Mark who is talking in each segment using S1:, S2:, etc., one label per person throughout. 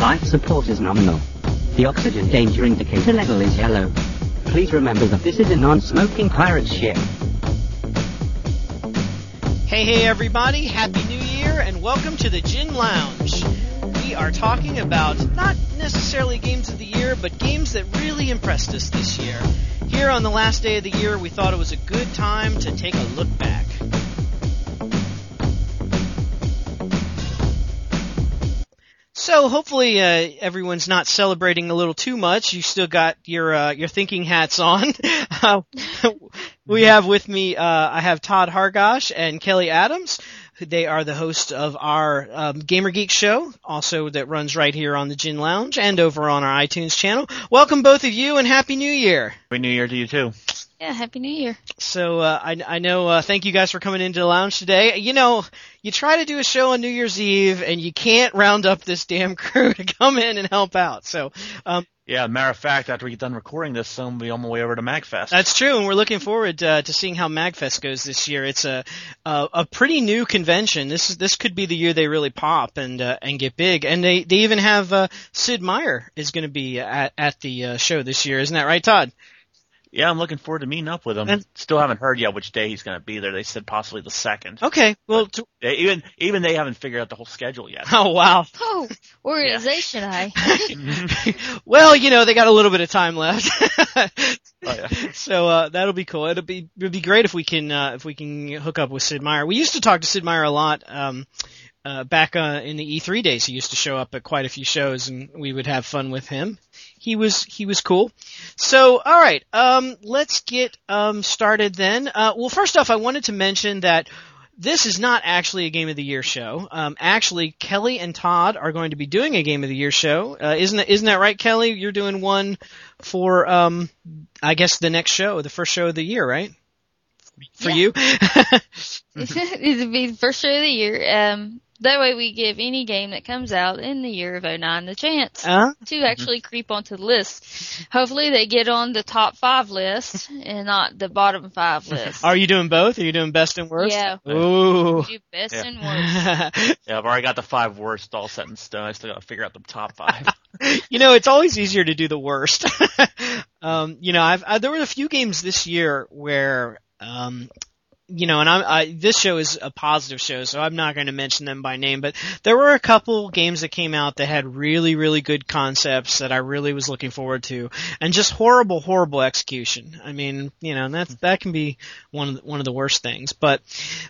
S1: Life support is nominal. The oxygen danger indicator level is yellow. Please remember that this is a non-smoking pirate ship.
S2: Hey, hey, everybody! Happy New Year, and welcome to the Gin Lounge. We are talking about not necessarily games of the year, but games that really impressed us this year. Here on the last day of the year, we thought it was a good time to take a look back. So hopefully uh, everyone's not celebrating a little too much. You still got your uh, your thinking hats on. Uh, we have with me uh, I have Todd Hargosh and Kelly Adams. They are the hosts of our um, Gamer Geek show, also that runs right here on the Gin Lounge and over on our iTunes channel. Welcome both of you and Happy New Year.
S3: Happy New Year to you too.
S4: Yeah, Happy New Year.
S2: So uh, I, I know. Uh, thank you guys for coming into the lounge today. You know, you try to do a show on New Year's Eve, and you can't round up this damn crew to come in and help out. So um,
S3: Yeah, matter of fact, after we get done recording this, I'm gonna be on my way over to MagFest.
S2: That's true, and we're looking forward uh, to seeing how Magfest goes this year. It's a a, a pretty new convention. This is this could be the year they really pop and uh, and get big. And they they even have uh, Sid Meier is going to be at at the uh, show this year. Isn't that right, Todd?
S3: Yeah, I'm looking forward to meeting up with him.
S2: And-
S3: Still haven't heard yet which day he's gonna be there. They said possibly the second.
S2: Okay. Well. To,
S3: They, even even they haven't figured out the whole schedule yet.
S2: oh wow.
S4: Oh, organization, I.
S2: well, you know they got a little bit of time left.
S3: Oh, yeah.
S2: So uh, that'll be cool. It'll be it'll be great if we can uh, if we can hook up with Sid Meier. We used to talk to Sid Meier a lot um, uh, back uh, in the E3 days. He used to show up at quite a few shows, and we would have fun with him. He was he was cool. So all right, um, let's get um, started then. Uh, well, first off, I wanted to mention that. This is not actually a Game of the Year show. Um, actually, Kelly and Todd are going to be doing a Game of the Year show. Uh, isn't that, isn't that right, Kelly? You're doing one for, um, I guess the next show, the first show of the year, right? For
S4: Yeah.
S2: you?
S4: Be the first show of the year. Um, that way we give any game that comes out in the year of 09 the chance
S2: uh,
S4: to actually creep onto the list. Hopefully they get on the top five list and not the bottom five list.
S2: are you doing both? Are you doing best and worst?
S4: Yeah.
S2: Ooh.
S4: Do best
S3: Yeah.
S4: and worst.
S3: Yeah, I've already got the five worst all set in stone. I still gotta figure out the top five.
S2: you know, it's always easier to do the worst. um, you know, I've, I, there were a few games this year where, um, you know, and I'm, I, this show is a positive show, so I'm not going to mention them by name, but there were a couple games that came out that had really, really good concepts that I really was looking forward to, and just horrible, horrible execution. I mean, you know, that's, that can be one of the, one of the worst things, but,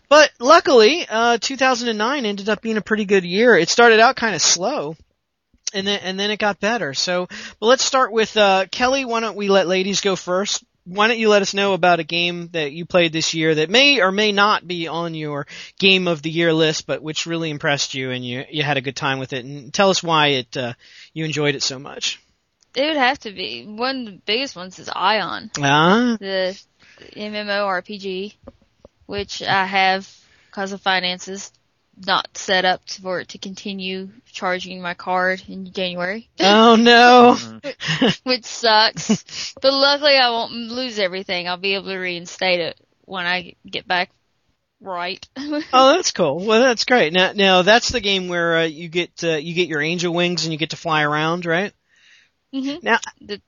S2: but luckily, uh, 2009 ended up being a pretty good year. It started out kind of slow and then and then it got better. So, but let's start with uh, Kelly. Why don't we let ladies go first? Why don't you let us know about a game that you played this year that may or may not be on your game of the year list, but which really impressed you and you you had a good time with it, and tell us why it uh, you enjoyed it so much.
S4: It would have to be. One of the biggest ones is Aion,
S2: Ah,
S4: the MMORPG, which I have, because of finances, not set up for it to continue charging my card in January.
S2: oh no.
S4: which sucks. but luckily, I won't lose everything. I'll be able to reinstate it when I get back right.
S2: Oh, that's cool. Well, that's great. Now, now that's the game where uh, you get uh, you get your angel wings and you get to fly around, right?
S4: hmm
S2: Now,
S4: The-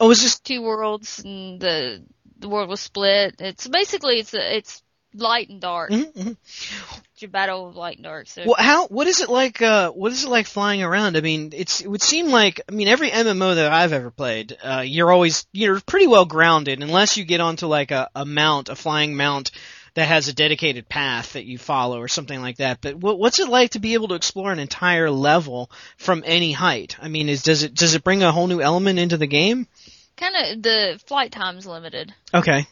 S2: oh, is this
S4: Two worlds, and the the world was split. It's basically it's a, it's light and dark.
S2: mhm, mhm.
S4: It's your battle of light and dark. So
S2: Well, how? What is it like? Uh, what is it like flying around? I mean, it's it would seem like I mean every MMO that I've ever played, uh, you're always you're pretty well grounded unless you get onto like a, a mount, a flying mount that has a dedicated path that you follow or something like that. But what, what's it like to be able to explore an entire level from any height? I mean, is does it does it bring a whole new element into the game?
S4: kind of the flight time's limited.
S2: Okay.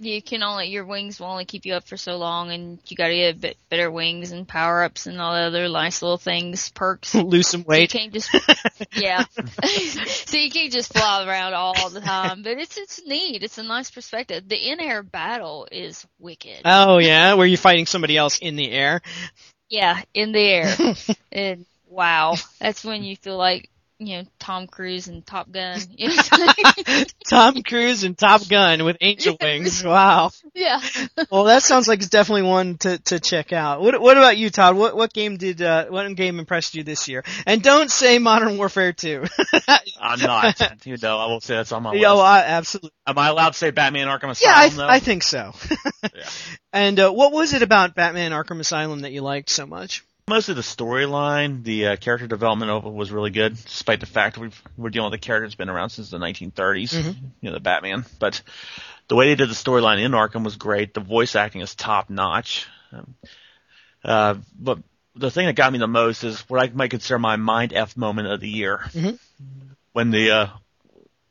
S4: You can only your wings will only keep you up for so long, and you got to get a bit better wings and power ups and all the other nice little things, perks.
S2: Lose some weight.
S4: You
S2: weight.
S4: can't just yeah. so you can't just fly around all the time, but it's it's neat. It's a nice perspective. The in-air battle is wicked.
S2: Oh yeah, where you're fighting somebody else in the air.
S4: yeah, in the air. and wow, that's when you feel like you know, Tom Cruise and Top Gun. You know?
S2: Tom Cruise and Top Gun with angel wings. Wow.
S4: yeah.
S2: Well, that sounds like it's definitely one to to check out. What what about you, Todd? What what game did uh, what game impressed you this year? And don't say Modern Warfare 2.
S3: I'm not. You know, I won't say that's on my list.
S2: Yeah, well, I, absolutely.
S3: Am I allowed to say Batman Arkham Asylum?
S2: Yeah, I,
S3: though?
S2: I think so.
S3: Yeah.
S2: And uh, what was it about Batman Arkham Asylum that you liked so much?
S3: Mostly the storyline, the uh, character development of it was really good, despite the fact we've, we're dealing with a character that's been around since the 1930s,
S2: Mhm.
S3: you know, the Batman. But the way they did the storyline in Arkham was great. The voice acting is top notch. Um, uh, but the thing that got me the most is what I might consider my mind f moment of the year,
S2: Mhm.
S3: when the uh,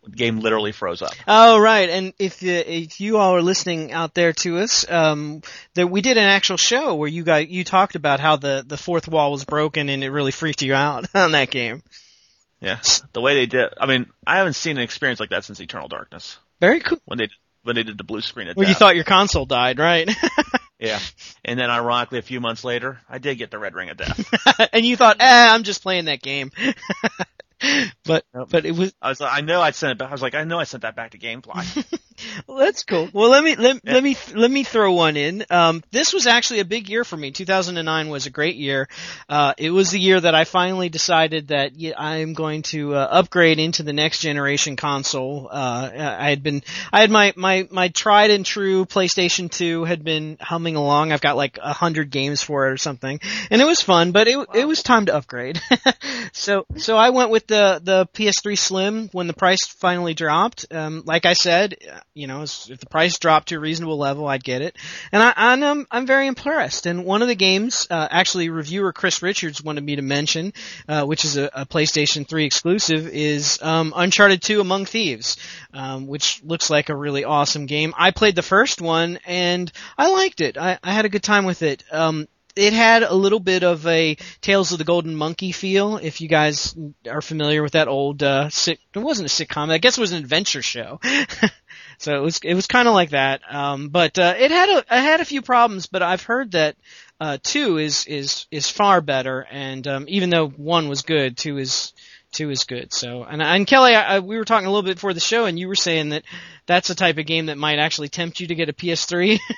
S3: game literally froze up.
S2: Oh, right. And if you, if you all are listening out there to us, um, that we did an actual show where you guys you talked about how the the fourth wall was broken and it really freaked you out on that game.
S3: Yeah, the way they did. I mean, I haven't seen an experience like that since Eternal Darkness
S2: Very cool.
S3: when they when they did the blue screen at
S2: Well, you thought your console died, right?
S3: Yeah. And then ironically, a few months later, I did get the red ring of death.
S2: and you thought, eh, I'm just playing that game. but
S3: Nope.
S2: but it was
S3: I was like, I know I sent it back. I was like, I know I sent that back to GameFly.
S2: well, that's cool. Well, let me let,
S3: Yeah.
S2: let me let me throw one in. Um, this was actually a big year for me. 2009 was a great year. Uh, it was the year that I finally decided that yeah, I'm going to uh, upgrade into the next generation console. Uh, I had been I had my my my tried and true PlayStation 2 had been humming along. I've got like a hundred games for it or something, and it was fun. But it it was time to upgrade. so so I went with the the PS3 Slim when the price finally dropped. Um, like I said, you know, if the price dropped to a reasonable level, I'd get it. And I, I'm I'm very impressed. And one of the games, uh, actually, reviewer Chris Richards wanted me to mention, uh, which is a, a PlayStation 3 exclusive, is um, Uncharted 2: Among Thieves, um, which looks like a really awesome game. I played the first one and I liked it. I, I had a good time with it. Um, it had a little bit of a Tales of the Golden Monkey feel. If you guys are familiar with that old, uh, sit, it wasn't a sitcom. I guess it was an adventure show. so it was, it was kind of like that. Um, but, uh, it had a, it had a few problems, but I've heard that, uh, two is, is, is far better. And, um, even though one was good, two is, two is good. So, and, and Kelly, I, I, we were talking a little bit before the show and you were saying that that's a type of game that might actually tempt you to get a PS3.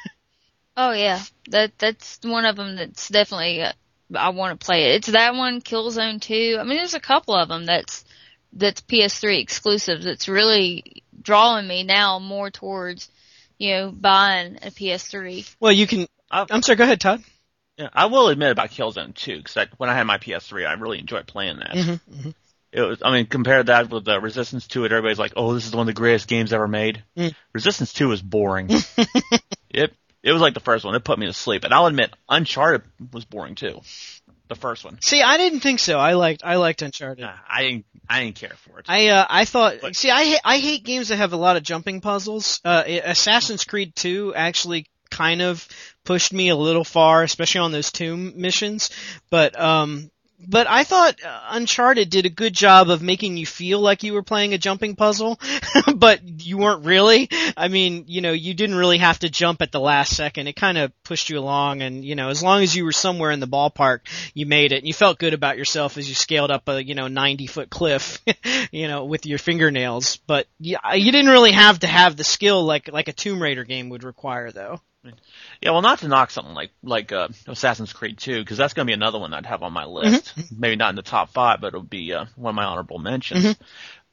S4: Oh yeah, that that's one of them that's definitely uh, I want to play it. It's that one, Killzone 2. I mean, there's a couple of them that's that's PS3 exclusive. That's really drawing me now more towards you know buying a PS3.
S2: well, you can,
S3: I,
S2: I'm sorry, go ahead, Todd.
S3: yeah, I will admit about Killzone 2, because when I had my PS3, I really enjoyed playing that.
S2: Mm-hmm.
S3: It was, I mean, compare that with uh, Resistance 2, it everybody's like, oh, this is one of the greatest games ever made.
S2: Mm.
S3: Resistance 2 was boring. it it was like the first one. It put me to sleep. And I'll admit, Uncharted was boring too. The first one.
S2: See, I didn't think so. I liked I liked Uncharted.
S3: Nah, I didn't I didn't care for it.
S2: I uh, I thought.
S3: But-
S2: see, I ha- I hate games that have a lot of jumping puzzles. Uh, Assassin's Creed 2 actually kind of pushed me a little far, especially on those tomb missions. But um, but I thought uh, Uncharted did a good job of making you feel like you were playing a jumping puzzle, but you weren't really. I mean, you know, you didn't really have to jump at the last second. It kind of pushed you along, and you know, as long as you were somewhere in the ballpark, you made it. And you felt good about yourself as you scaled up a you know 90 foot cliff, you know, with your fingernails. But yeah, you didn't really have to have the skill like like a Tomb Raider game would require, though.
S3: Yeah, well, not to knock something like like uh, Assassin's Creed 2, because that's going to be another one I'd have on my list. Maybe not in the top five, but it'll be uh, one of my honorable mentions.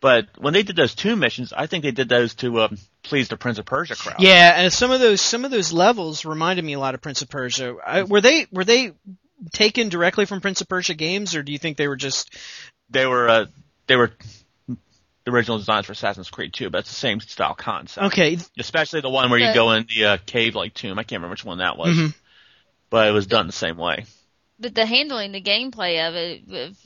S3: But when they did those two missions, I think they did those to um, please the Prince of Persia crowd.
S2: Yeah, and some of those some of those levels reminded me a lot of Prince of Persia. I, were they were they taken directly from Prince of Persia games, or do you think they were just?
S3: They were uh, they were the original designs for Assassin's Creed 2, but it's the same style concept.
S2: Okay,
S3: Especially the one where you go in the uh, cave like tomb. I can't remember which one that was,
S2: Mhm.
S3: but it was done the same way.
S4: But the handling, the gameplay of it, of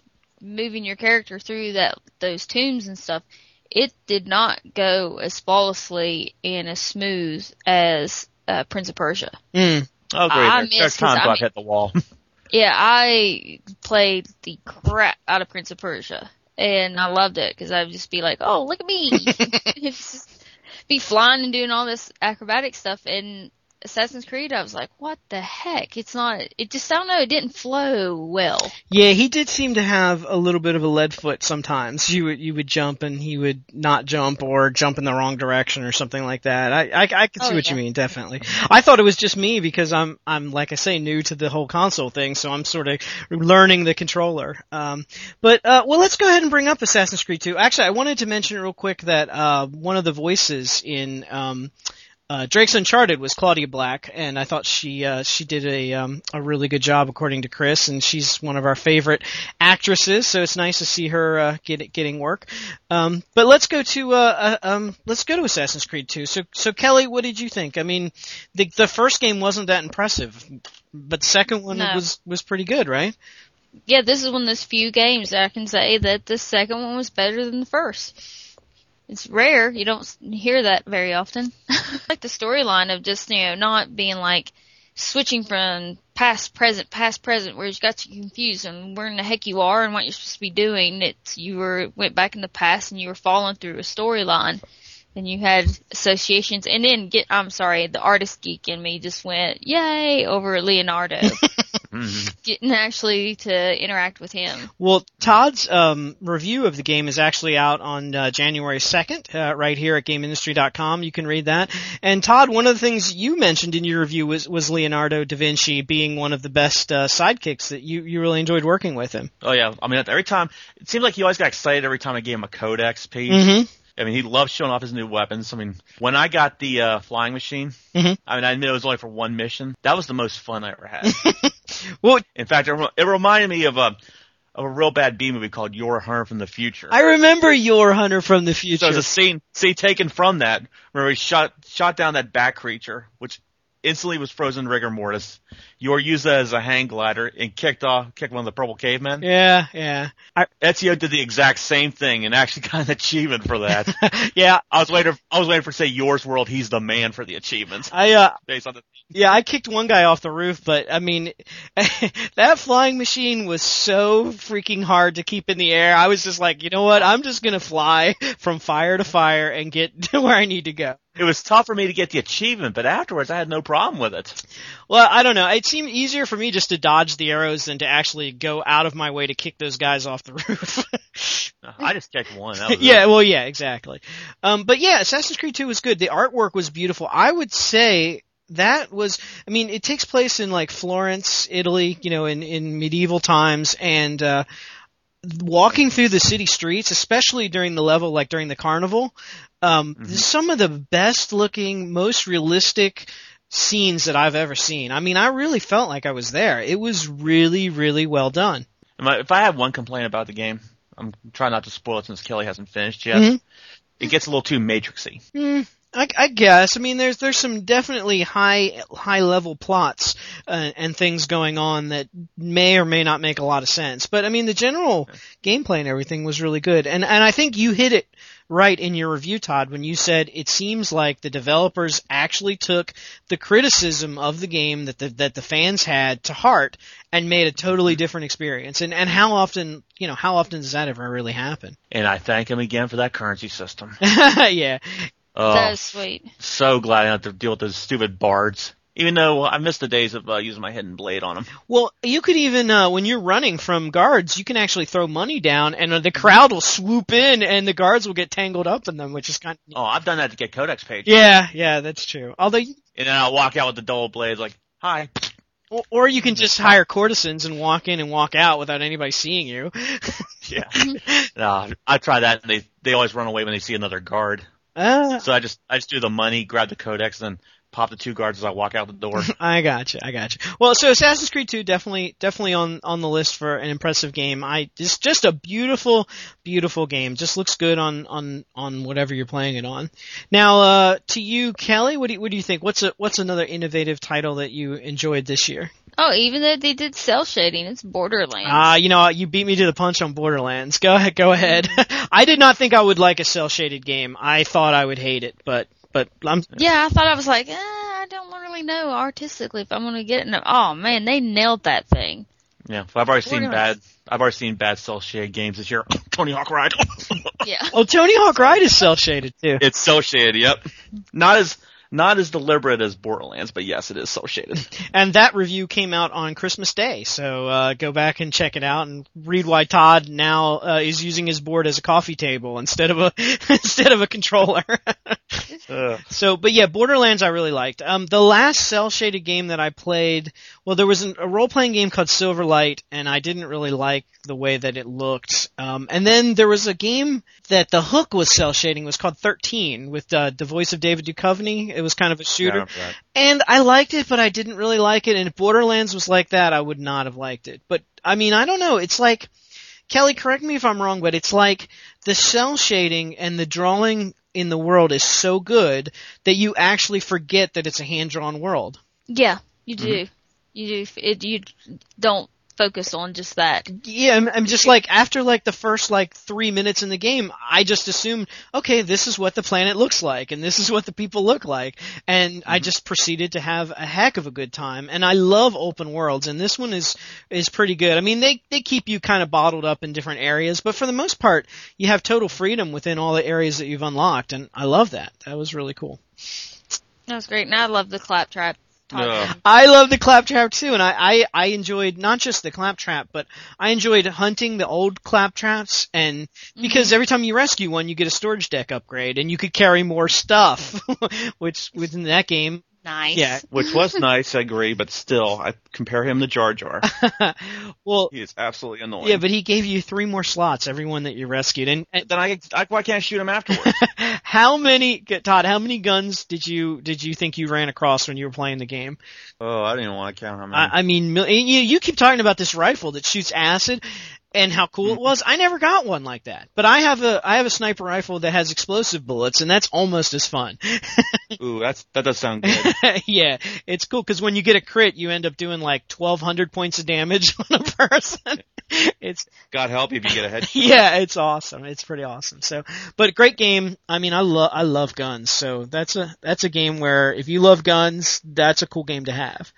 S4: moving your character through that those tombs and stuff, it did not go as flawlessly and as smooth as uh, Prince of Persia.
S2: Mm.
S3: Oh, great!
S4: I
S3: there,
S4: miss-
S3: there's
S4: 'cause
S3: times
S4: I
S3: I've
S4: mean-
S3: hit the wall.
S4: Yeah, I played the crap out of Prince of Persia, and I loved it because I'd just be like, "Oh, look at me!" Just be flying and doing all this acrobatic stuff, and Assassin's Creed, I was like, what the heck? It's not, it just, I don't know, it didn't flow well.
S2: Yeah, he did seem to have a little bit of a lead foot sometimes. You would, you would jump and he would not jump or jump in the wrong direction or something like that. I, I, I can see
S4: Oh,
S2: what you mean, definitely. I thought it was just me because I'm, I'm, like I say, new to the whole console thing, so I'm sort of learning the controller. Um, but, uh, well, let's go ahead and bring up Assassin's Creed 2. Actually, I wanted to mention real quick that, uh, one of the voices in, um, uh, Drake's Uncharted was Claudia Black, and I thought she uh, she did a um, a really good job according to Chris, and she's one of our favorite actresses. So it's nice to see her uh, get getting work. Um, but let's go to uh, uh, um, let's go to Assassin's Creed 2. So so Kelly, what did you think? I mean, the the first game wasn't that impressive, but the second one
S4: No.
S2: was was pretty good, right?
S4: Yeah, this is one of those few games that I can say that the second one was better than the first. It's rare. You don't hear that very often. like the storyline of just, you know, not being like switching from past, present, past, present, where it's got you confused on where in the heck you are and what you're supposed to be doing. It's, you were, went back in the past and you were following through a storyline and you had associations and then get, I'm sorry, the artist geek in me just went, yay, over Leonardo.
S3: Mhm.
S4: Getting actually to interact with him.
S2: Well, Todd's um, review of the game is actually out on uh, January 2nd, uh, right here at GameIndustry.com. You can read that. And Todd, one of the things you mentioned in your review was, was Leonardo da Vinci being one of the best uh, sidekicks that you, you really enjoyed working with him.
S3: Oh yeah, I mean every time it seemed like he always got excited every time I gave him a codex page.
S2: Mm-hmm.
S3: I mean, he loves showing off his new weapons. I mean, when I got the uh, flying machine,
S2: Mhm.
S3: I mean, I knew it was only for one mission. That was the most fun I ever had.
S2: Well,
S3: In fact, it, it reminded me of a of a real bad B movie called Yor Hunter from the Future.
S2: I remember Yor Hunter from the
S3: so
S2: future.
S3: there's a scene, scene taken from that where he shot shot down that bat creature, which instantly was frozen rigor mortis. Yor used that as a hang glider and kicked off, kicked one of the purple cavemen.
S2: yeah, yeah. I,
S3: Ezio did the exact same thing and actually got an achievement for that.
S2: yeah,
S3: I was waiting. I was waiting for say yours world. He's the man for the achievements
S2: I, uh,
S3: based on the.
S2: Yeah, I kicked one guy off the roof, but I mean, that flying machine was so freaking hard to keep in the air. I was just like, you know what? I'm just gonna fly from fire to fire and get to where I need to go.
S3: It was tough for me to get the achievement, but afterwards I had no problem with it.
S2: Well, I don't know. It seemed easier for me just to dodge the arrows than to actually go out of my way to kick those guys off the roof.
S3: I just kicked one.
S2: Yeah,
S3: it.
S2: well, yeah, exactly. Um, but yeah, Assassin's Creed 2 was good. The artwork was beautiful. I would say that was, I mean, it takes place in like Florence, Italy, you know, in, in medieval times and, uh, walking through the city streets, especially during the level, like during the carnival, um, some of the best looking, most realistic scenes that I've ever seen. I mean, I really felt like I was there. It was really, really well done.
S3: If I have one complaint about the game, I'm trying not to spoil it since Kelly hasn't finished yet.
S2: Mhm.
S3: It gets a little too matrixy.
S2: Hmm, I, I guess. I mean, there's there's some definitely high high level plots uh, and things going on that may or may not make a lot of sense. But I mean, the general gameplay and everything was really good. And and I think you hit it right in your review, Todd, when you said it seems like the developers actually took the criticism of the game that the that the fans had to heart and made a totally mm-hmm. different experience. And and how often you know how often does that ever really happen?
S3: And I thank him again for that currency system.
S2: yeah.
S3: Oh,
S4: That was sweet.
S3: so glad I don't have to deal with those stupid bards. Even though I miss the days of uh, using my hidden blade on them.
S2: Well, you could even, uh, when you're running from guards, you can actually throw money down and uh, the crowd will swoop in and the guards will get tangled up in them, which is kind of,
S3: Oh, I've done that to get codex pages.
S2: yeah, yeah, that's true. Although, you,
S3: And then I'll walk out with the dull blades like, hi.
S2: or, or you can just hire courtesans and walk in and walk out without anybody seeing you.
S3: Yeah. no, I try that and they, they always run away when they see another guard.
S2: uh,
S3: So I just, I just do the money, grab the codex, and then pop the two guards as I walk out the door.
S2: I gotcha, I gotcha. Well, so Assassin's Creed 2 definitely, definitely on, on the list for an impressive game. I, it's just a beautiful, beautiful game. Just looks good on, on, on whatever you're playing it on. Now, uh, to you, Kelly, what do you, what do you think? What's a, what's another innovative title that you enjoyed this year?
S4: Oh, even though they did cel shading, it's Borderlands.
S2: Ah, you know, you beat me to the punch on Borderlands. Go ahead, go ahead. I did not think I would like a cel shaded game. I thought I would hate it, but, but I'm,
S4: yeah, I thought I was like, eh, I don't really know artistically if I'm gonna get it. No. Oh man, they nailed that thing.
S3: yeah. Well, I've already seen
S4: Borderlands.
S3: bad, I've already seen bad cel shaded games this year. Tony Hawk Ride.
S4: Yeah.
S2: oh, Tony Hawk Ride is cel shaded too.
S3: it's cel shaded, yep. Not as, Not as deliberate as Borderlands, but yes, it is cel shaded.
S2: And that review came out on Christmas Day, so uh, go back and check it out and read why Todd now uh, is using his board as a coffee table instead of a instead of a controller. So, but yeah, Borderlands I really liked. Um, the last cel shaded game that I played, well, there was an, a role playing game called Silverlight, and I didn't really like the way that it looked. Um, and then there was a game that the hook was cel shading was called 13 with uh, the voice of David Duchovny. It was kind of a shooter.
S3: yeah, right.
S2: And I liked it, but I didn't really like it. And if Borderlands was like that, I would not have liked it. But I mean, I don't know. It's like, Kelly, correct me if I'm wrong, but it's like the cel shading and the drawing in the world is so good that you actually forget that it's a hand drawn world.
S4: Yeah, you do. Mm-hmm. You do. It, you don't focus on just that.
S2: Yeah, I'm, I'm just like after like the first like three minutes in the game, I just assumed, okay, this is what the planet looks like, and this is what the people look like, and I mm-hmm. just proceeded to have a heck of a good time. And I love open worlds, and this one is is pretty good. I mean, they they keep you kind of bottled up in different areas, but for the most part, you have total freedom within all the areas that you've unlocked, and I love that. That was really cool.
S4: That was great. And I love the claptrap.
S3: Uh, yeah.
S2: I love the claptrap too, and I, I, I enjoyed not just the claptrap, but I enjoyed hunting the old claptraps, and mm-hmm. because every time you rescue one, you get a storage deck upgrade, and you could carry more stuff, which within that game,
S4: Nice.
S2: yeah.
S3: Which was nice, I agree, but still, I compare him to Jar Jar.
S2: well,
S3: He is absolutely annoying.
S2: yeah, but he gave you three more slots Everyone that you rescued, and, and
S3: then I, I why can't I shoot him afterwards?
S2: how many, Todd? How many guns did you did you think you ran across when you were playing the game?
S3: oh, I didn't even want to count how many.
S2: I, I mean, you you keep talking about this rifle that shoots acid, and how cool it mm-hmm. was. I never got one like that, but I have a I have a sniper rifle that has explosive bullets, and that's almost as fun.
S3: Ooh, that's that does sound good.
S2: yeah, it's cool because when you get a crit, you end up doing like twelve hundred points of damage on a person. it's
S3: God help you if you get a head.
S2: yeah, it's awesome. It's pretty awesome. So, but great game. I mean, I love I love guns. So that's a that's a game where if you love guns, that's a cool game to have.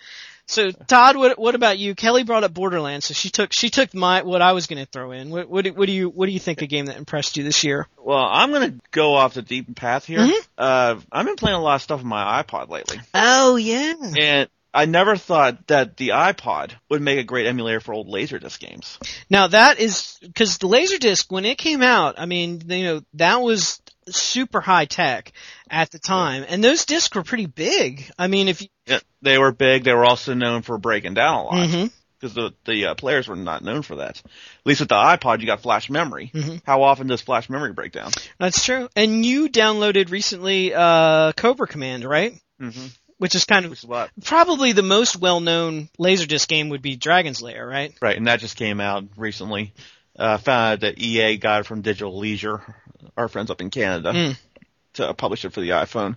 S2: So Todd, what what about you? Kelly brought up Borderlands, so she took she took my what I was going to throw in. What what do, what do you what do you think a game that impressed you this year?
S3: Well, I'm gonna go off the deep path here.
S2: Mhm.
S3: Uh, I've been playing a lot of stuff on my iPod lately,
S2: Oh yeah.
S3: and I never thought that the iPod would make a great emulator for old Laserdisc games.
S2: Now that is because the Laserdisc when it came out, I mean, you know, that was super high tech at the time, and those discs were pretty big. I mean, if you,
S3: Yeah, they were big. They were also known for breaking down a lot
S2: Mhm.
S3: because the the uh, players were not known for that. At least with the iPod, you got flash memory.
S2: Mhm.
S3: How often does flash memory break down?
S2: that's true. And you downloaded recently uh Cobra Command, right?
S3: Mm-hmm.
S2: Which is kind of
S3: is
S2: probably the most well-known Laserdisc game would be Dragon's Lair, right?
S3: right, and that just came out recently. Uh, found out that EA got it from Digital Leisure, our friends up in Canada,
S2: Mm.
S3: to publish it for the iPhone.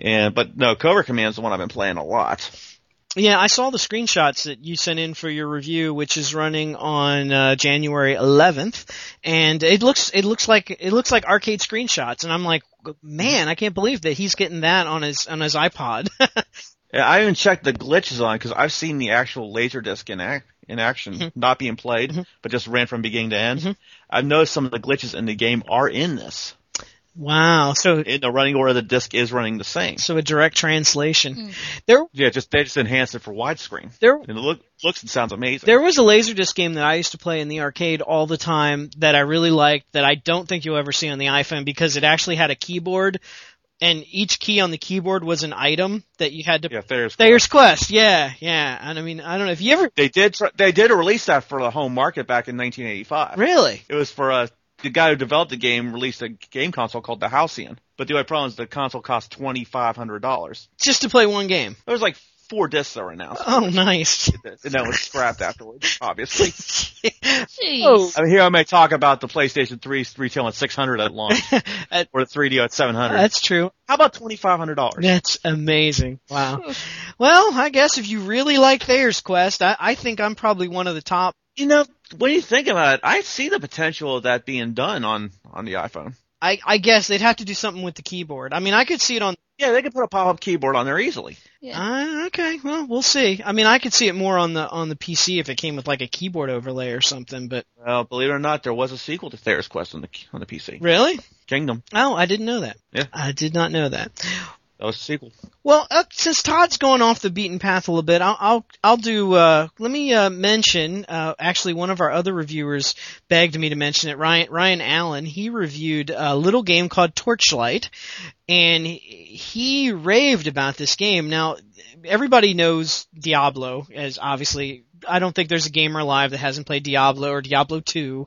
S3: And but no, Cobra Command is the one I've been playing a lot.
S2: Yeah, I saw the screenshots that you sent in for your review, which is running on uh, January 11th, and it looks it looks like it looks like arcade screenshots, and I'm like, man, I can't believe that he's getting that on his on his iPod.
S3: Yeah, I even checked the glitches on because I've seen the actual Laserdisc in ac- in action,
S2: Mm-hmm.
S3: not being played, but just ran from beginning to end.
S2: Mhm.
S3: I've noticed some of the glitches in the game are in this.
S2: wow, so
S3: In the running order, the disc is running the same.
S2: so a direct translation.
S4: Mm.
S2: There
S3: Yeah, just they just enhanced it for widescreen.
S2: there
S3: And it look, looks and sounds amazing.
S2: There was a Laserdisc game that I used to play in the arcade all the time that I really liked that I don't think you'll ever see on the iPhone because it actually had a keyboard and each key on the keyboard was an item that you had to
S3: yeah, Thayer's
S2: Thayer's Quest, yeah, yeah. And I mean, I don't know if you ever
S3: They did they did release that for the home market back in 1985.
S2: really.
S3: It was for uh, the guy who developed the game released a game console called the Halcyon. But the only problem is the console cost twenty five hundred dollars.
S2: Just to play one game.
S3: There was like four discs are were announced,
S2: Oh, nice.
S3: and that was scrapped afterwards. Obviously.
S4: Jeez.
S2: Oh.
S3: I mean, here I may talk about the PlayStation 3 retail at 600 at launch,
S2: At-
S3: or the 3DO at 700.
S2: That's true.
S3: How about $2,500?
S2: That's amazing. Wow. Well, I guess if you really like Thayer's Quest, I, I think I'm probably one of the top.
S3: You know, when you think about it, I see the potential of that being done on on the iPhone.
S2: I, I guess they'd have to do something with the keyboard. I mean, I could see it on
S3: Yeah, they could put a pop-up keyboard on there easily.
S4: Yeah.
S2: Uh, okay, well, we'll see. I mean, I could see it more on the on the PC if it came with like a keyboard overlay or something. But
S3: Well, believe it or not, there was a sequel to Thayer's Quest on the on the PC.
S2: really,
S3: Kingdom.
S2: oh, I didn't know that.
S3: Yeah.
S2: I did not know that.
S3: A sequel.
S2: Well, uh, since Todd's going off the beaten path a little bit, I'll I'll, I'll do. Uh, let me uh, mention. Uh, actually, one of our other reviewers begged me to mention it. Ryan Ryan Allen. He reviewed a little game called Torchlight, and he raved about this game. Now, everybody knows Diablo as obviously. I don't think there's a gamer alive that hasn't played Diablo or Diablo 2,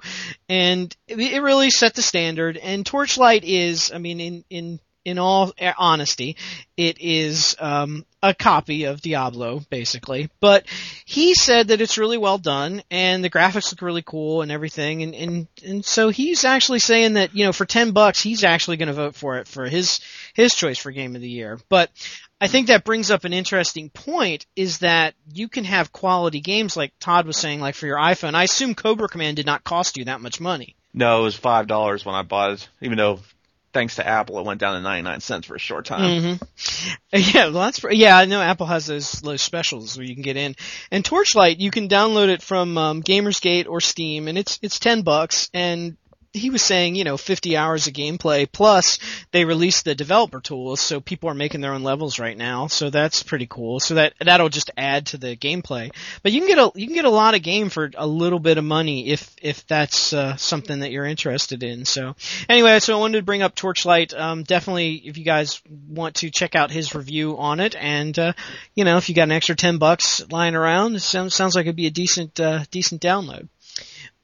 S2: and it really set the standard. And Torchlight is, I mean, in in in all honesty, it is um, a copy of Diablo, basically. But he said that it's really well done, and the graphics look really cool and everything. And and and so he's actually saying that you know for ten bucks, he's actually going to vote for it for his his choice for game of the year. But I think that brings up an interesting point is that you can have quality games like Todd was saying, like for your iPhone. I assume Cobra Command did not cost you that much money.
S3: No, it was five dollars when I bought it, even though thanks to Apple, it went down to 99 cents for a short time.
S2: Mm-hmm. Yeah, that's yeah. I know Apple has those those specials where you can get in. And Torchlight, you can download it from um, GamersGate or Steam, and it's it's ten bucks. And he was saying, you know, 50 hours of gameplay plus they released the developer tools, so people are making their own levels right now. So that's pretty cool. So that that'll just add to the gameplay. But you can get a you can get a lot of game for a little bit of money if if that's uh, something that you're interested in. So anyway, so I wanted to bring up Torchlight. Um, definitely, if you guys want to check out his review on it, and uh, you know, if you got an extra 10 bucks lying around, it sounds sounds like it'd be a decent uh, decent download.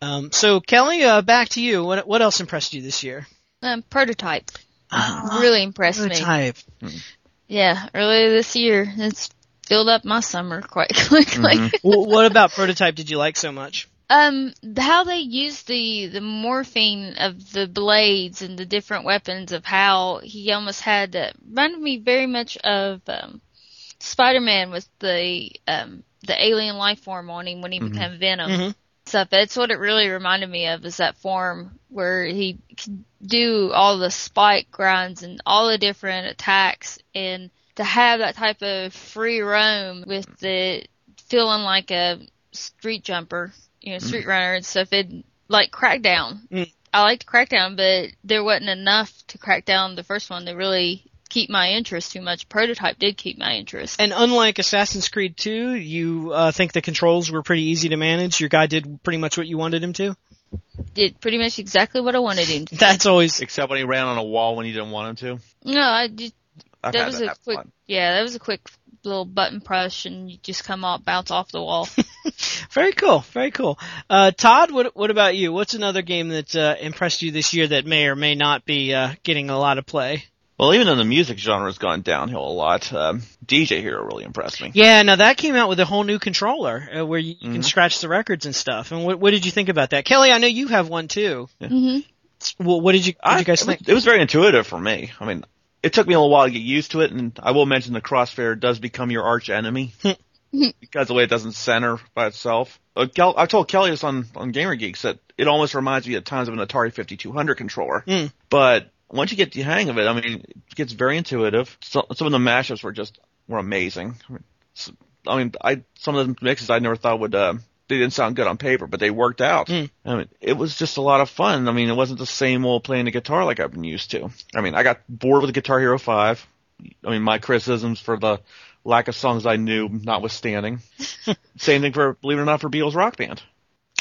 S2: Um, so Kelly, uh, back to you. What what else impressed you this year?
S4: Um, prototype. really impressed
S2: Prototype.
S4: me. Prototype. Yeah, earlier this year, it's filled up my summer quite quickly.
S3: Mm-hmm.
S2: Well, what about Prototype did you like so much?
S4: Um, how they use the the morphing of the blades and the different weapons of how he almost had that reminded me very much of um, Spider-Man with the um the alien life form on him when he became Venom.
S2: Mhm.
S4: Stuff. That's what it really reminded me of is that form where he could do all the spike grinds and all the different attacks and to have that type of free roam with the feeling like a street jumper, you know, street runner and stuff. It like Crackdown.
S2: Mm.
S4: I liked Crackdown, but there wasn't enough to crack down the first one to really keep my interest too much. Prototype did keep my interest.
S2: And unlike Assassin's Creed 2, you uh, think the controls were pretty easy to manage. Your guy did pretty much what you wanted him to.
S4: Did pretty much exactly what I wanted him to.
S2: That's always
S3: Except when he ran on a wall when you didn't want him to.
S4: No, I just
S3: I've
S4: that was
S3: that
S4: a quick.
S3: lot.
S4: Yeah, that was a quick little button push, and you just come off, bounce off the wall.
S2: very cool. Very cool. Uh, Todd, what what about you? What's another game that uh, impressed you this year that may or may not be uh, getting a lot of play?
S3: Well, even though the music genre has gone downhill a lot, um, DJ Hero really impressed me.
S2: Yeah, now that came out with a whole new controller uh, where you, you can
S3: Mhm.
S2: scratch the records and stuff. And what, what did you think about that, Kelly? I know you have one too.
S4: hmm
S2: Well, what did you what did you guys
S3: I- it was-
S2: think?
S3: It was very intuitive for me. I mean, it took me a little while to get used to it, and I will mention the crossfader does become your arch enemy because the way it doesn't center by itself. Uh, Kel- I told Kelly this on on Gamer Geeks that it almost reminds me at times of an Atari 5200 controller.
S2: Hmm.
S3: But once you get the hang of it, I mean, it gets very intuitive. So, some of the mashups were just were amazing. I mean, I some of the mixes I never thought would. Uh, they didn't sound good on paper, but they worked out.
S2: Hmm.
S3: I mean, it was just a lot of fun. I mean, it wasn't the same old playing the guitar like I've been used to. I mean, I got bored with Guitar Hero 5. I mean, my criticisms for the lack of songs I knew notwithstanding. same thing for, believe it or not, for Beatles Rock Band.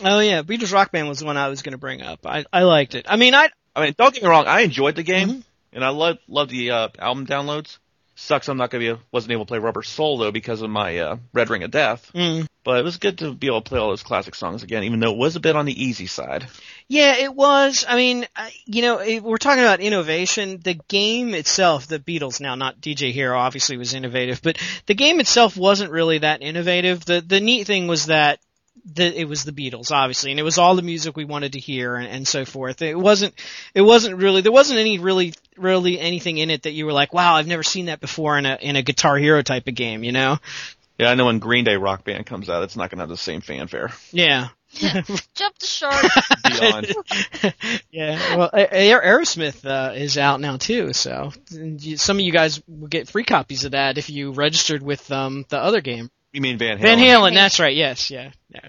S2: Oh yeah, Beatles Rock Band was the one I was going to bring up. I I liked it. I mean, I
S3: I mean, don't get me wrong, I enjoyed the game,
S2: Mhm.
S3: and I love love the uh, album downloads. Sucks I'm not gonna be wasn't able to play Rubber Soul though because of my uh, Red Ring of Death.
S2: mm,
S3: But it was good to be able to play all those classic songs again, even though it was a bit on the easy side.
S2: Yeah, it was. I mean, you know, it, we're talking about innovation. The game itself, the Beatles now, not DJ Hero, obviously was innovative, but the game itself wasn't really that innovative. The the neat thing was that the, it was the Beatles, obviously, and it was all the music we wanted to hear and, and so forth. It wasn't, it wasn't really, there wasn't any really, really anything in it that you were like, wow, I've never seen that before in a, in a Guitar Hero type of game, you know?
S3: Yeah, I know when Green Day Rock Band comes out, it's not gonna have the same fanfare.
S2: Yeah.
S4: Jump the shark.
S3: Beyond.
S2: yeah, well, A- A- Aerosmith uh, is out now too, so you- some of you guys will get free copies of that if you registered with um, the other game.
S3: You mean Van Halen?
S2: Van Halen, that's right. Yes, yeah, yeah.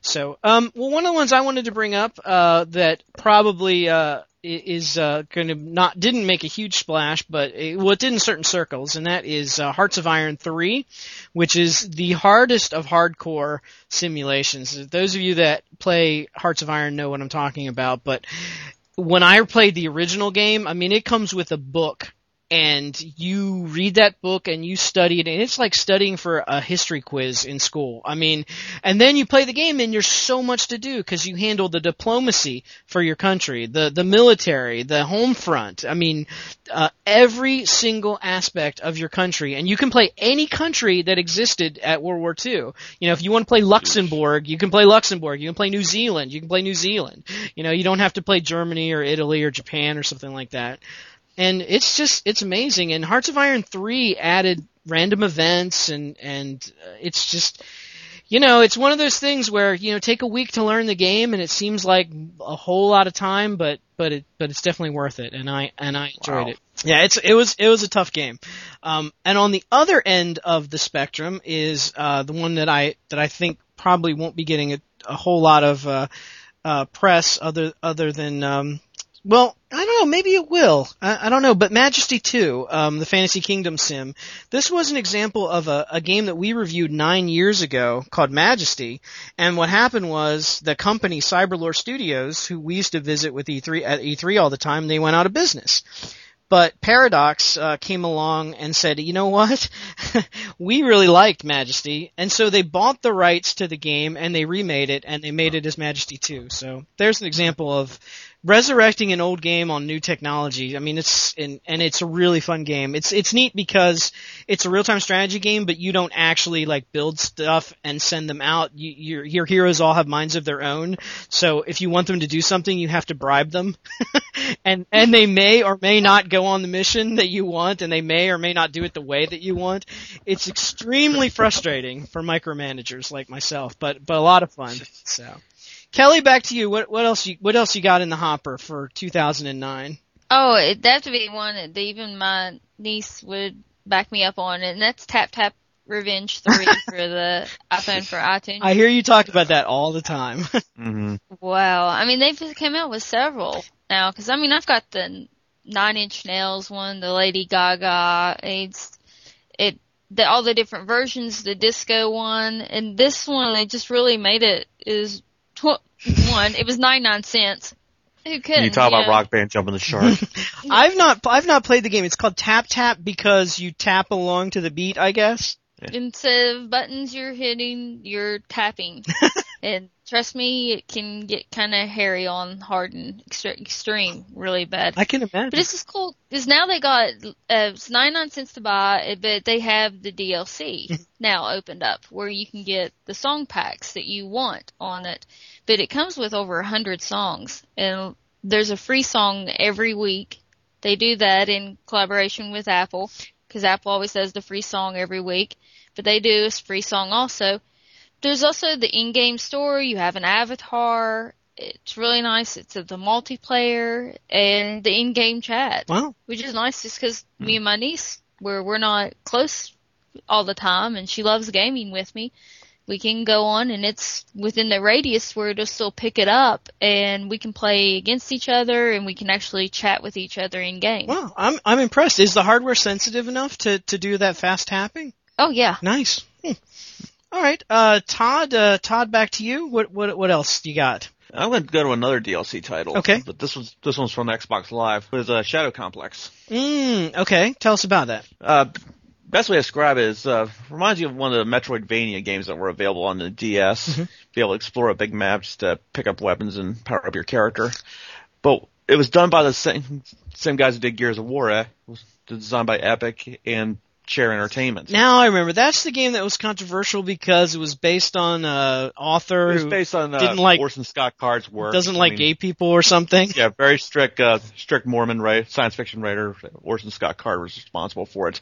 S2: So, um, well, one of the ones I wanted to bring up uh, that probably uh, is uh, going to not didn't make a huge splash, but it, well, it did in certain circles, and that is uh, Hearts of Iron three, which is the hardest of hardcore simulations. Those of you that play Hearts of Iron know what I'm talking about, but when I played the original game, I mean, it comes with a book and you read that book and you study it and it's like studying for a history quiz in school. I mean, and then you play the game and there's so much to do because you handle the diplomacy for your country, the, the military, the home front. I mean, uh, every single aspect of your country and you can play any country that existed at World War II. You know, if you want to play Luxembourg, you can play Luxembourg. You can play New Zealand. You can play New Zealand. You know, you don't have to play Germany or Italy or Japan or something like that and it's just it's amazing. And Hearts of Iron three added random events, and and uh, it's just you know it's one of those things where you know take a week to learn the game, and it seems like a whole lot of time, but but it but it's definitely worth it, and I and I enjoyed
S3: Wow.
S2: it. Yeah, it's it was it was a tough game. Um, and on the other end of the spectrum is uh, the one that I that I think probably won't be getting a, a whole lot of uh, uh, press other other than um, well, I don't know. Maybe it will. I, I don't know. But Majesty 2, um, the Fantasy Kingdom sim, this was an example of a, a game that we reviewed nine years ago called Majesty. And what happened was the company Cyberlore Studios, who we used to visit with E3 at E3 all the time, they went out of business. But Paradox uh, came along and said, you know what? we really liked Majesty, and so they bought the rights to the game and they remade it and they made it as Majesty 2. So there's an example of resurrecting an old game on new technology. I mean, it's and and it's a really fun game. It's it's neat because it's a real time strategy game, but you don't actually like build stuff and send them out. You, your your heroes all have minds of their own. So if you want them to do something, you have to bribe them, and and they may or may not go on the mission that you want, and they may or may not do it the way that you want. It's extremely frustrating for micromanagers like myself, but but a lot of fun. So. Kelly, back to you. What what else you what else you got in the hopper for 2009?
S4: Oh, it'd have to be one that even my niece would back me up on, and that's Tap Tap Revenge 3 for the iPhone for iTunes.
S2: I hear you talk about that all the time.
S3: Mm-hmm.
S4: Wow. I mean, they've come out with several now, cause I mean, I've got the Nine Inch Nails one, the Lady Gaga, it's, it, the, all the different versions, the disco one, and this one, they just really made it is, tw- one, it was nine nine cents. Who couldn't?
S3: You talk about
S4: know?
S3: Rock Band jumping the shark.
S2: I've not I've not played the game. It's called Tap Tap because you tap along to the beat, I guess.
S4: Instead of buttons you're hitting, you're tapping. and trust me, it can get kind of hairy on hard and extre- extreme, really bad.
S2: I can imagine.
S4: But this is cool because now they got uh, it's ninety nine cents to buy, it, but they have the DLC now opened up where you can get the song packs that you want on it. But it comes with over a hundred songs, and there's a free song every week. They do that in collaboration with Apple because Apple always does the free song every week, but they do a free song also. There's also the in-game store. You have an avatar. It's really nice. It's the multiplayer and the in-game chat,
S2: wow.
S4: which is nice just because me and my niece, we're, we're not close all the time and she loves gaming with me. We can go on and it's within the radius where it'll still pick it up and we can play against each other and we can actually chat with each other in game.
S2: Wow, I'm I'm impressed. Is the hardware sensitive enough to to do that fast tapping?
S4: Oh yeah.
S2: Nice. Hmm. All right, uh, Todd. Uh, Todd, back to you. What what what else you got?
S3: I'm going to go to another DLC title.
S2: Okay.
S3: But this was this one's from Xbox Live. It was uh, Shadow Complex.
S2: Mm, okay, tell us about that.
S3: Uh, best way to describe it is uh, reminds you of one of the Metroidvania games that were available on the DS.
S2: Mm-hmm.
S3: Be able to explore a big map just to pick up weapons and power up your character. But it was done by the same same guys who did Gears of War. Eh? It was designed by Epic and Chair Entertainment.
S2: Now I remember that's the game that was controversial because it was based on uh author
S3: it was
S2: who
S3: based on uh,
S2: didn't like-
S3: Orson Scott Card's work.
S2: doesn't
S3: I
S2: like
S3: mean,
S2: gay people or something.
S3: Yeah, very strict, uh, strict Mormon right, science fiction writer. Orson Scott Card was responsible for it,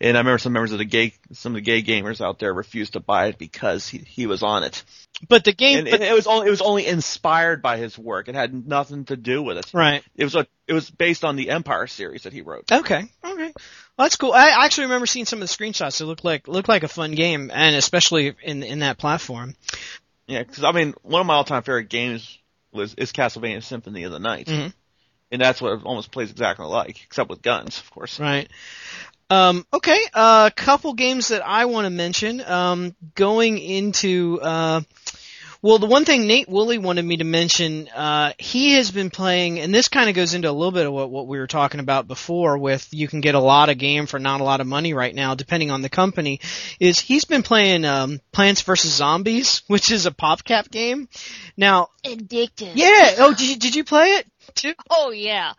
S3: and I remember some members of the gay, some of the gay gamers out there refused to buy it because he he was on it,
S2: But the game,
S3: and,
S2: but-
S3: it was only it was only inspired by his work. It had nothing to do with it.
S2: right?
S3: It was a it was based on the Empire series that he wrote.
S2: Okay, okay, that's cool. I actually remember seeing some of the screenshots. It looked like looked like a fun game, and especially in in that platform.
S3: Yeah, because I mean, one of my all time favorite games was is Castlevania Symphony of the Night.
S2: Mhm.
S3: and that's what it almost plays exactly like, except with guns, of course.
S2: Right. Um, okay, a uh, couple games that I want to mention. Um, going into, uh, well, the one thing Nate Woolley wanted me to mention, uh, he has been playing, and this kind of goes into a little bit of what, what we were talking about before with you can get a lot of game for not a lot of money right now, depending on the company, is he's been playing, um, Plants vs. Zombies, which is a PopCap game. Now,
S4: Addictive.
S2: yeah, oh, did you, did you play it too?
S4: Oh yeah.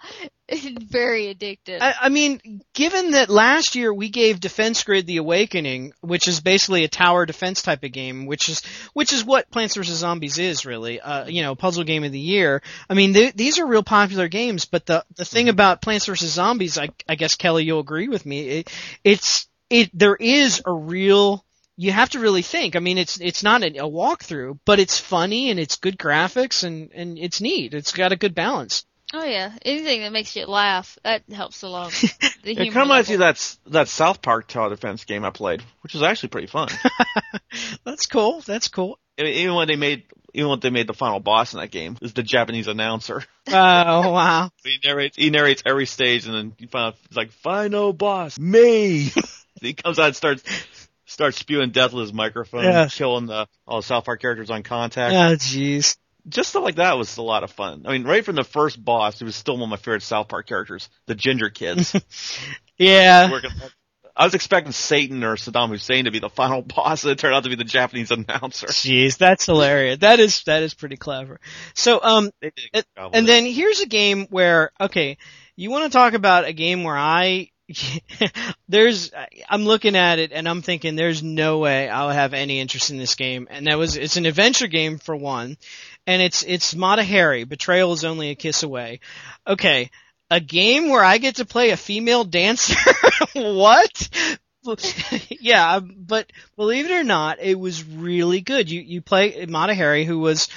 S4: Very addictive.
S2: I, I mean, given that last year we gave Defense Grid the Awakening, which is basically a tower defense type of game, which is which is what Plants vs Zombies is really, uh, you know, puzzle game of the year. I mean, th- these are real popular games, but the the thing about Plants vs Zombies, I, I guess Kelly, you'll agree with me, it, it's it there is a real you have to really think. I mean, it's it's not a, a walkthrough, but it's funny and it's good graphics and and it's neat. It's got a good balance.
S4: oh yeah. Anything that makes you laugh, that helps a lot. The
S3: It
S4: humor
S3: kind of reminds me of
S4: level.
S3: that that South Park tower defense game I played, which was actually pretty fun.
S2: That's cool. That's cool.
S3: I mean, even when they made even when they made the final boss in that game is the Japanese announcer.
S2: Oh wow.
S3: He narrates he narrates every stage, and then you find out it's like final boss me. he comes out and starts starts spewing death with his microphone,
S2: Yeah.
S3: killing the all the South Park characters on contact.
S2: Oh jeez.
S3: Just stuff like that was a lot of fun. I mean, right from the first boss, it was still one of my favorite South Park characters, the Ginger Kids.
S2: Yeah.
S3: I was expecting Satan or Saddam Hussein to be the final boss, and it turned out to be the Japanese announcer.
S2: Jeez, that's hilarious. That is that is pretty clever. So um and,
S3: good job with
S2: and
S3: it.
S2: then here's a game where okay, you want to talk about a game where I there's I'm looking at it and I'm thinking there's no way I'll have any interest in this game. And that was it's an adventure game for one, and it's it's Mata Hari. Betrayal is only a kiss away. Okay, a game where I get to play a female dancer. what? yeah, um, but believe it or not, it was really good. You you play Mata Hari, who was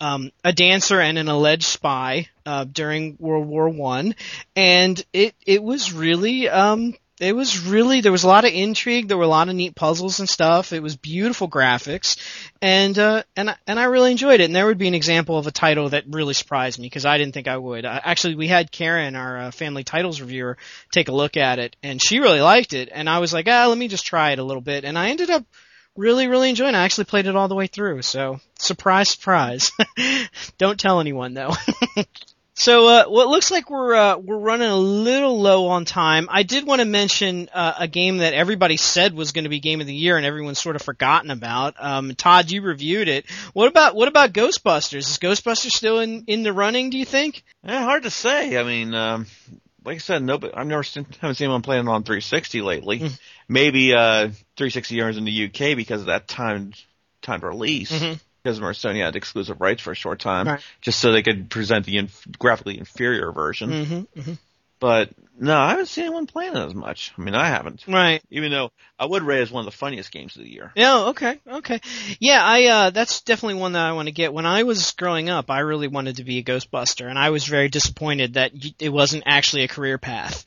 S2: um, a dancer and an alleged spy uh, during World War One, and it it was really um, it was really there was a lot of intrigue. There were a lot of neat puzzles and stuff. It was beautiful graphics, and uh, and I- and I really enjoyed it. And there would be an example of a title that really surprised me because I didn't think I would. Uh, actually, we had Karen, our uh, family titles reviewer, take a look at it, and she really liked it. And I was like, ah, let me just try it a little bit, and I ended up really, really enjoying it. I actually played it all the way through, so surprise, surprise. Don't tell anyone though. so, uh, well, looks like we're, uh, we're running a little low on time. I did want to mention, uh, a game that everybody said was going to be game of the year and everyone's sort of forgotten about. Um, Todd, you reviewed it. What about, what about Ghostbusters? Is Ghostbusters still in, in the running, do you think?
S3: Yeah, hard to say. I mean, um, like I said, nobody. I've never seen, haven't seen anyone playing on 360 lately.
S2: Mm.
S3: Maybe uh, 360 years in the UK because of that time time release.
S2: Mhm.
S3: Because Sony had exclusive rights for a short time,
S2: Right.
S3: just so they could present the inf- graphically inferior version.
S2: Mm-hmm, mm-hmm.
S3: But no, I haven't seen anyone playing it as much. I mean, I haven't.
S2: Right.
S3: Even though I would rate it as one of the funniest games of the year.
S2: Yeah, okay, okay. Yeah, I uh that's definitely one that I want to get. When I was growing up, I really wanted to be a Ghostbuster and I was very disappointed that it wasn't actually a career path.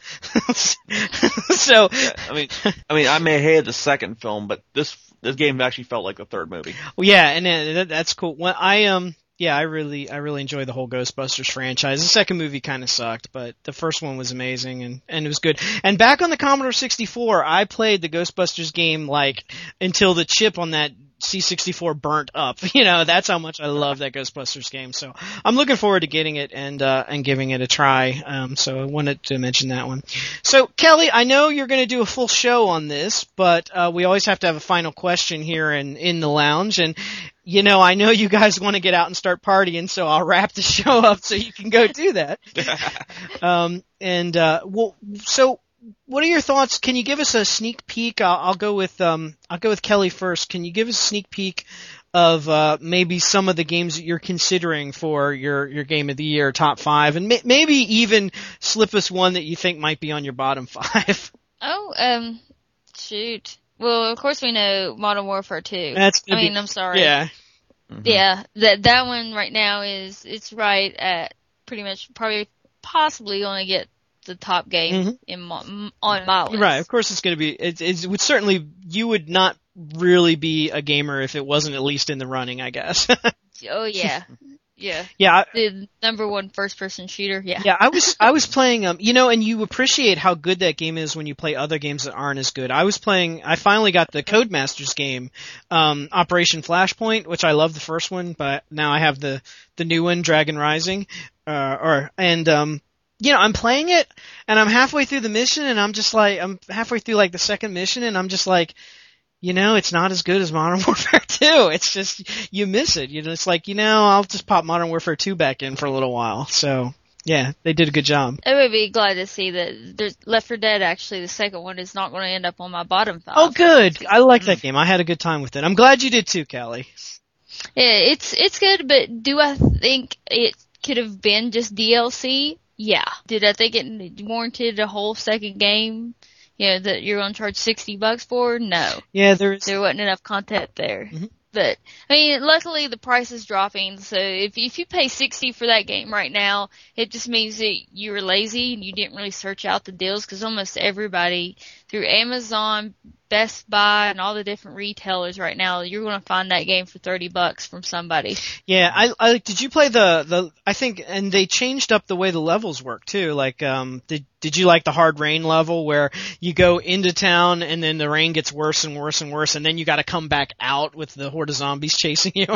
S2: so,
S3: I mean, I mean, I may have hated the second film, but this this game actually felt like the third movie.
S2: well, yeah, and uh, that's cool. When I um yeah, I really I really enjoy the whole Ghostbusters franchise. The second movie kind of sucked, but the first one was amazing and and it was good. And back on the Commodore 64, I played the Ghostbusters game like until the chip on that C64 burnt up. You know, that's how much I love that Ghostbusters game. So I'm looking forward to getting it and uh, and giving it a try. Um, so I wanted to mention that one. So Kelly, I know you're going to do a full show on this, but uh, we always have to have a final question here in in the lounge. And you know, I know you guys want to get out and start partying, so I'll wrap the show up so you can go do that. um, and uh, well, so what are your thoughts? Can you give us a sneak peek? I'll, I'll go with um, I'll go with Kelly first. Can you give us a sneak peek of uh, maybe some of the games that you're considering for your your game of the year top five, and may- maybe even slip us one that you think might be on your bottom five?
S4: Oh, um, shoot. Well, of course we know Modern Warfare 2.
S2: That's
S4: I
S2: gonna be-
S4: mean, I'm sorry.
S2: yeah,
S4: Yeah, that that one right now is it's right at pretty much probably possibly going to get the top game
S2: Mhm.
S4: in on my list.
S2: right. Of course, it's going to be. It, it would certainly you would not really be a gamer if it wasn't at least in the running. I guess.
S4: Oh yeah, Yeah.
S2: Yeah, I,
S4: The number one first person shooter. Yeah.
S2: yeah, I was I was playing um you know and you appreciate how good that game is when you play other games that aren't as good. I was playing I finally got the Codemasters game, um Operation Flashpoint, which I love the first one, but now I have the the new one Dragon Rising uh or and um you know, I'm playing it and I'm halfway through the mission and I'm just like I'm halfway through like the second mission and I'm just like you know, it's not as good as Modern Warfare 2. It's just, you miss it. You know, it's like, you know, I'll just pop Modern Warfare 2 back in for a little while. So, yeah, they did a good job.
S4: I would be glad to see that there's Left 4 Dead actually the second one is not going to end up on my bottom five.
S2: Oh, good. I like that mm. game. I had a good time with it. I'm glad you did too, Kelly.
S4: Yeah, it's it's good, but do I think it could have been just DLC? Yeah. Did I think it warranted a whole second game? You know, that you're going to charge 60 bucks for? No.
S2: Yeah, there's,
S4: There wasn't enough content there.
S2: Mhm.
S4: But, I mean, luckily the price is dropping, so if, if you pay 60 for that game right now, it just means that you were lazy and you didn't really search out the deals, because almost everybody, through Amazon, Best Buy, and all the different retailers right now, you're going to find that game for 30 bucks from somebody.
S2: yeah, I, I, did you play the, the, I think, and they changed up the way the levels work too. Like, um, did, did you like the hard rain level where you go into town and then the rain gets worse and worse and worse and then you gotta come back out with the horde of zombies chasing you?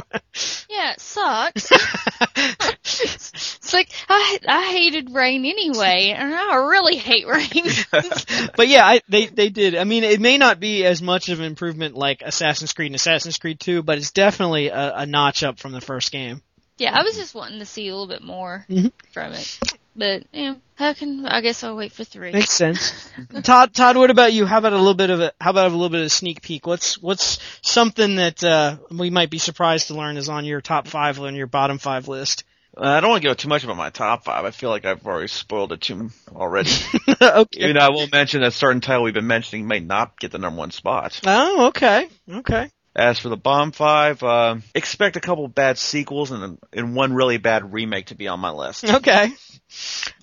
S4: Yeah, it sucks. it's like, I, I hated rain anyway, and I really hate rain.
S2: but yeah, I, they they did. I mean, it may not be as much of an improvement like Assassin's Creed and Assassin's Creed 2, but it's definitely a, a notch up from the first game.
S4: Yeah, I was just wanting to see a little bit more
S2: Mhm.
S4: from it. But yeah, I can. I guess I'll wait for three.
S2: Makes sense. Todd, Todd, what about you? How about a little bit of a how about a little bit of a sneak peek? What's what's something that uh, we might be surprised to learn is on your top five or on your bottom five list?
S3: Uh, I don't want to go too much about my top five. I feel like I've already spoiled it too already.
S2: okay.
S3: you know, I will mention a certain title we've been mentioning may not get the number one spot.
S2: Oh, okay. Okay.
S3: As for the Bomb Five, uh, expect a couple bad sequels and and one really bad remake to be on my list,
S2: Okay.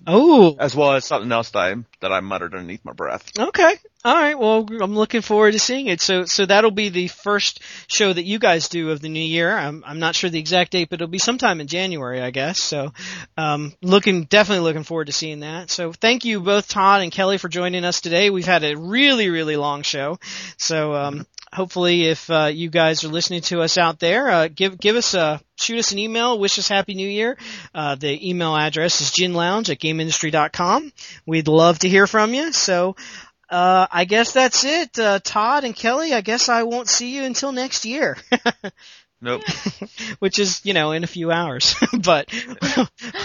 S2: Oh,
S3: as well as something else that I that I muttered underneath my breath.
S2: Okay. All right. Well, I'm looking forward to seeing it. So, so that'll be the first show that you guys do of the new year. I'm, I'm not sure the exact date, but it'll be sometime in January, I guess. So, um, looking, definitely looking forward to seeing that. So thank you both Todd and Kelly for joining us today. We've had a really, really long show. So, um, hopefully if, uh, you guys are listening to us out there, uh, give, give us a, shoot us an email, wish us happy new year. Uh, the email address is ginlounge at gameindustry.com. We'd love to hear from you. So, uh, I guess that's it. Uh, Todd and Kelly, I guess I won't see you until next year.
S3: Nope.
S2: Which is, you know, in a few hours. but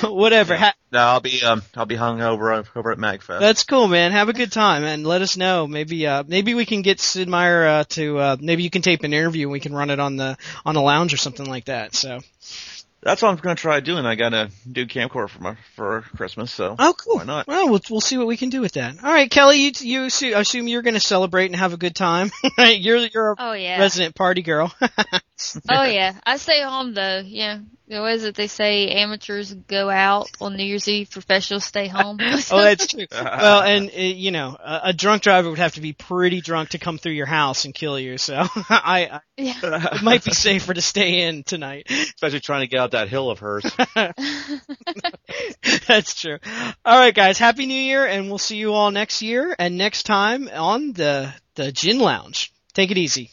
S2: whatever. Ha-
S3: No, I'll be um I'll be hung over over at Magfest.
S2: that's cool, man. Have a good time and let us know. Maybe uh maybe we can get Sid Meier uh to uh maybe you can tape an interview and we can run it on the on the lounge or something like that. So
S3: That's what I'm going to try doing. I got to do camcorder for my for Christmas, so
S2: Oh cool.
S3: why not?
S2: Well, we'll we'll see what we can do with that. All right, Kelly, you you assume, I assume you're going to celebrate and have a good time. right? You're you're a
S4: Oh yeah.
S2: resident party girl.
S4: Oh yeah. I stay home though. Yeah. What is it they say? Amateurs go out on New Year's Eve. Professionals stay home.
S2: Oh, that's true. well, and uh, you know, a, a drunk driver would have to be pretty drunk to come through your house and kill you. So I,
S4: yeah.
S2: I it might be safer to stay in tonight.
S3: Especially trying to get out that hill of hers.
S2: That's true. All right, guys. Happy New Year, and we'll see you all next year and next time on the the Gin Lounge. Take it easy.